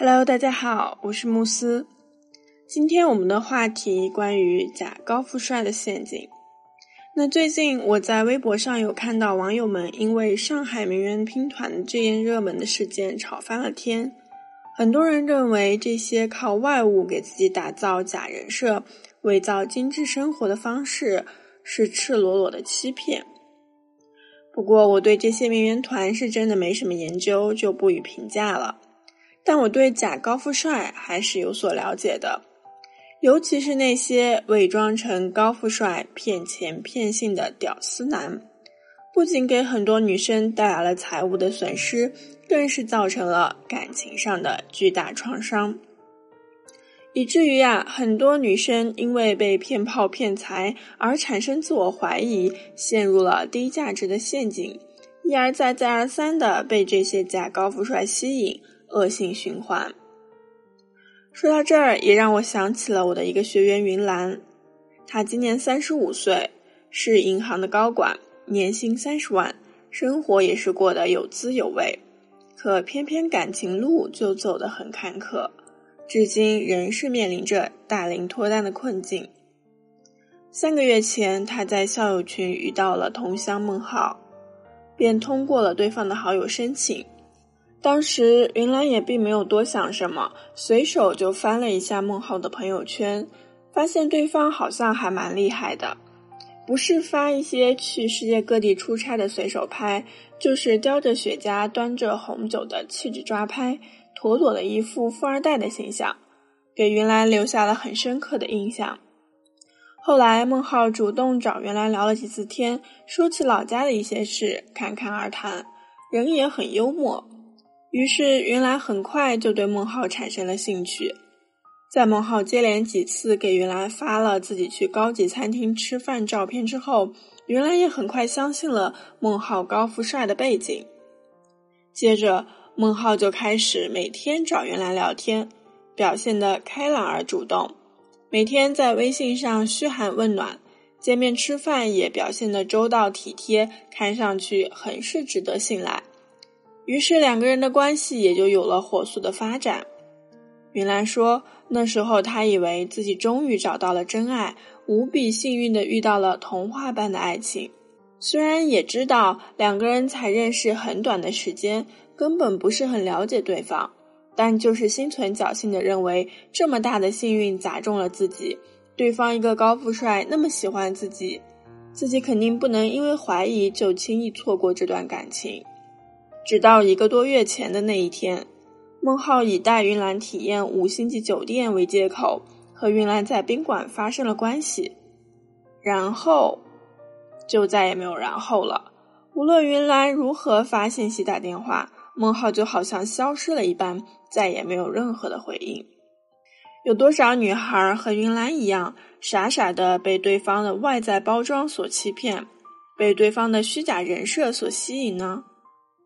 Hello，大家好，我是慕斯。今天我们的话题关于假高富帅的陷阱。那最近我在微博上有看到网友们因为上海名媛拼团这件热门的事件吵翻了天。很多人认为这些靠外物给自己打造假人设、伪造精致生活的方式是赤裸裸的欺骗。不过我对这些名媛团是真的没什么研究，就不予评价了。但我对假高富帅还是有所了解的，尤其是那些伪装成高富帅骗钱骗性的屌丝男，不仅给很多女生带来了财务的损失，更是造成了感情上的巨大创伤，以至于啊，很多女生因为被骗炮骗财而产生自我怀疑，陷入了低价值的陷阱，一而再再而三的被这些假高富帅吸引。恶性循环。说到这儿，也让我想起了我的一个学员云兰，她今年三十五岁，是银行的高管，年薪三十万，生活也是过得有滋有味。可偏偏感情路就走得很坎坷，至今仍是面临着大龄脱单的困境。三个月前，她在校友群遇到了同乡孟浩，便通过了对方的好友申请。当时云兰也并没有多想什么，随手就翻了一下孟浩的朋友圈，发现对方好像还蛮厉害的，不是发一些去世界各地出差的随手拍，就是叼着雪茄、端着红酒的气质抓拍，妥妥的一副富二代的形象，给云兰留下了很深刻的印象。后来孟浩主动找云兰聊了几次天，说起老家的一些事，侃侃而谈，人也很幽默。于是云兰很快就对孟浩产生了兴趣，在孟浩接连几次给云兰发了自己去高级餐厅吃饭照片之后，云兰也很快相信了孟浩高富帅的背景。接着孟浩就开始每天找云兰聊天，表现得开朗而主动，每天在微信上嘘寒问暖，见面吃饭也表现得周到体贴，看上去很是值得信赖。于是两个人的关系也就有了火速的发展。云兰说，那时候她以为自己终于找到了真爱，无比幸运的遇到了童话般的爱情。虽然也知道两个人才认识很短的时间，根本不是很了解对方，但就是心存侥幸的认为，这么大的幸运砸中了自己，对方一个高富帅那么喜欢自己，自己肯定不能因为怀疑就轻易错过这段感情。直到一个多月前的那一天，孟浩以带云兰体验五星级酒店为借口，和云兰在宾馆发生了关系，然后就再也没有然后了。无论云兰如何发信息、打电话，孟浩就好像消失了一般，再也没有任何的回应。有多少女孩和云兰一样，傻傻的被对方的外在包装所欺骗，被对方的虚假人设所吸引呢？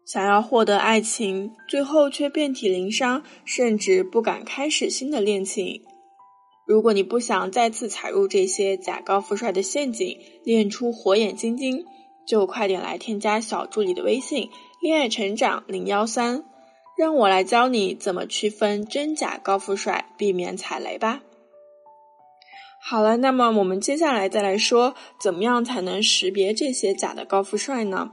想要获得爱情，最后却遍体鳞伤，甚至不敢开始新的恋情。如果你不想再次踩入这些假高富帅的陷阱，练出火眼金睛，就快点来添加小助理的微信“恋爱成长零幺三”，让我来教你怎么区分真假高富帅，避免踩雷吧。好了，那么我们接下来再来说，怎么样才能识别这些假的高富帅呢？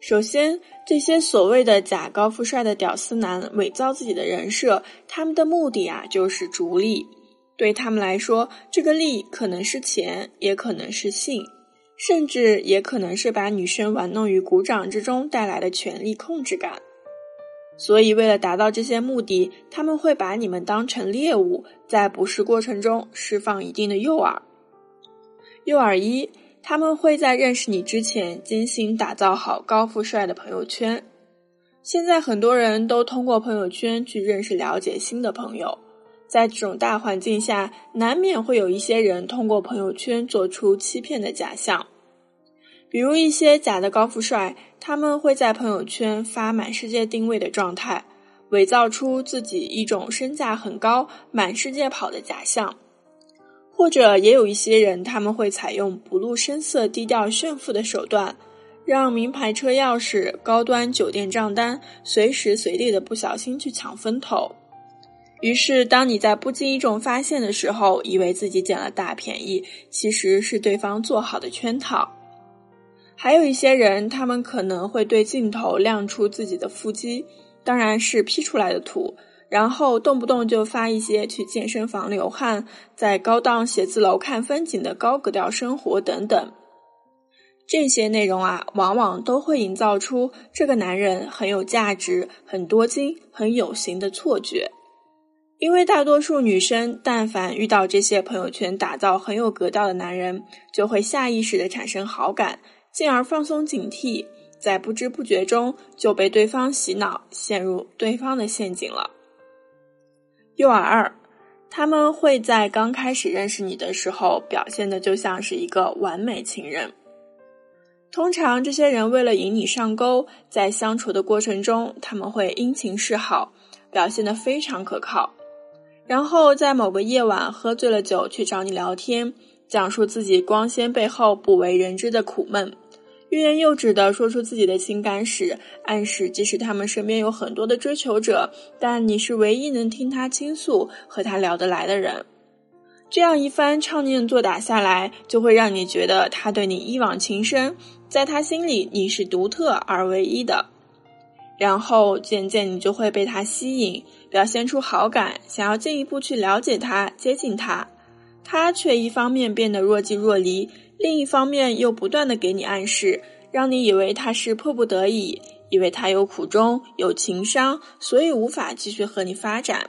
首先，这些所谓的假高富帅的屌丝男伪造自己的人设，他们的目的啊就是逐利。对他们来说，这个利可能是钱，也可能是性，甚至也可能是把女生玩弄于股掌之中带来的权力控制感。所以，为了达到这些目的，他们会把你们当成猎物，在捕食过程中释放一定的诱饵。诱饵一。他们会在认识你之前精心打造好高富帅的朋友圈。现在很多人都通过朋友圈去认识、了解新的朋友，在这种大环境下，难免会有一些人通过朋友圈做出欺骗的假象。比如一些假的高富帅，他们会在朋友圈发满世界定位的状态，伪造出自己一种身价很高、满世界跑的假象。或者也有一些人，他们会采用不露声色、低调炫富的手段，让名牌车钥匙、高端酒店账单随时随地的不小心去抢风头，于是，当你在不经意中发现的时候，以为自己捡了大便宜，其实是对方做好的圈套。还有一些人，他们可能会对镜头亮出自己的腹肌，当然是 P 出来的图，然后动不动就发一些去健身房流汗、在高档写字楼看风景的高格调生活等等。这些内容啊，往往都会营造出这个男人很有价值、很多金、很有型的错觉。因为大多数女生，但凡遇到这些朋友圈打造很有格调的男人，就会下意识的产生好感，进而放松警惕，在不知不觉中就被对方洗脑，陷入对方的陷阱了。诱饵二，他们会在刚开始认识你的时候，表现的就像是一个完美情人。通常，这些人为了引你上钩，在相处的过程中，他们会殷勤示好，表现的非常可靠。然后在某个夜晚喝醉了酒去找你聊天，讲述自己光鲜背后不为人知的苦闷，欲言又止的说出自己的情感史，暗示即使他们身边有很多的追求者，但你是唯一能听他倾诉和他聊得来的人。这样一番唱念做打下来，就会让你觉得他对你一往情深，在他心里你是独特而唯一的。然后渐渐你就会被他吸引，表现出好感，想要进一步去了解他、接近他。他却一方面变得若即若离，另一方面又不断的给你暗示，让你以为他是迫不得已，以为他有苦衷、有情商，所以无法继续和你发展，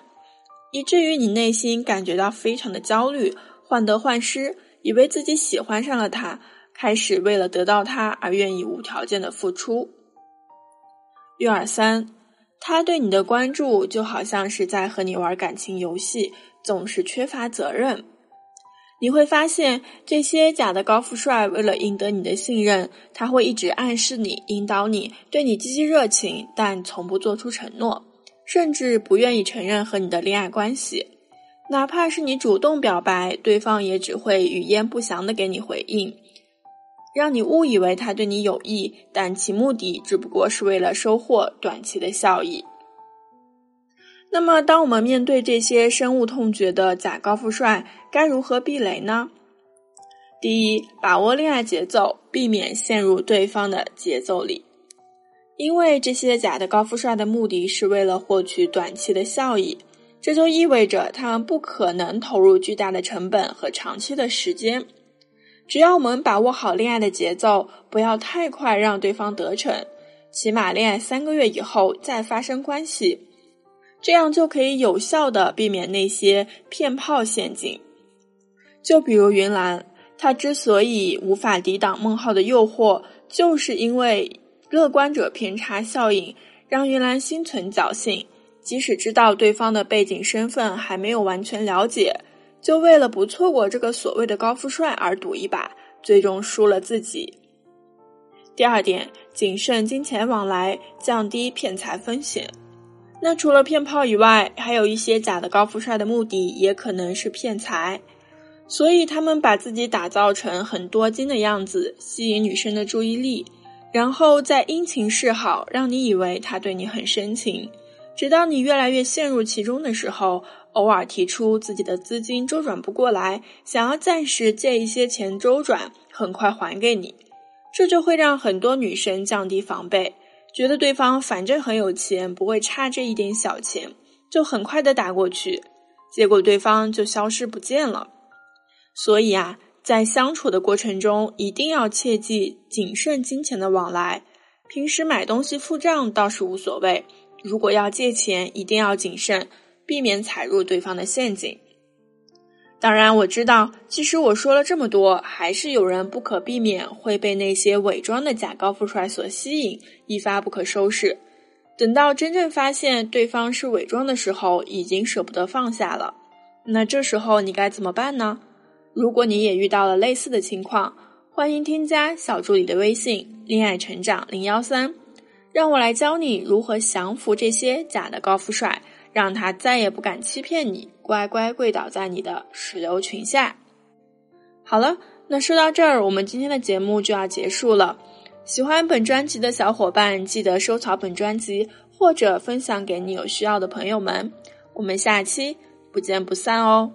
以至于你内心感觉到非常的焦虑，患得患失，以为自己喜欢上了他，开始为了得到他而愿意无条件的付出。诱饵三，他对你的关注就好像是在和你玩感情游戏，总是缺乏责任。你会发现，这些假的高富帅为了赢得你的信任，他会一直暗示你、引导你，对你积极热情，但从不做出承诺，甚至不愿意承认和你的恋爱关系。哪怕是你主动表白，对方也只会语焉不详的给你回应。让你误以为他对你有意，但其目的只不过是为了收获短期的效益。那么，当我们面对这些深恶痛绝的假高富帅，该如何避雷呢？第一，把握恋爱节奏，避免陷入对方的节奏里。因为这些假的高富帅的目的是为了获取短期的效益，这就意味着他们不可能投入巨大的成本和长期的时间。只要我们把握好恋爱的节奏，不要太快让对方得逞，起码恋爱三个月以后再发生关系，这样就可以有效的避免那些骗炮陷阱。就比如云兰，她之所以无法抵挡孟浩的诱惑，就是因为乐观者偏差效应让云兰心存侥幸，即使知道对方的背景身份还没有完全了解。就为了不错过这个所谓的高富帅而赌一把，最终输了自己。第二点，谨慎金钱往来，降低骗财风险。那除了骗炮以外，还有一些假的高富帅的目的也可能是骗财，所以他们把自己打造成很多金的样子，吸引女生的注意力，然后再殷勤示好，让你以为他对你很深情，直到你越来越陷入其中的时候。偶尔提出自己的资金周转不过来，想要暂时借一些钱周转，很快还给你，这就会让很多女生降低防备，觉得对方反正很有钱，不会差这一点小钱，就很快的打过去，结果对方就消失不见了。所以啊，在相处的过程中，一定要切记谨慎金钱的往来。平时买东西付账倒是无所谓，如果要借钱，一定要谨慎。避免踩入对方的陷阱。当然，我知道，即使我说了这么多，还是有人不可避免会被那些伪装的假高富帅所吸引，一发不可收拾。等到真正发现对方是伪装的时候，已经舍不得放下了。那这时候你该怎么办呢？如果你也遇到了类似的情况，欢迎添加小助理的微信“恋爱成长零幺三”，让我来教你如何降服这些假的高富帅。让他再也不敢欺骗你，乖乖跪倒在你的石榴裙下。好了，那说到这儿，我们今天的节目就要结束了。喜欢本专辑的小伙伴，记得收藏本专辑或者分享给你有需要的朋友们。我们下期不见不散哦。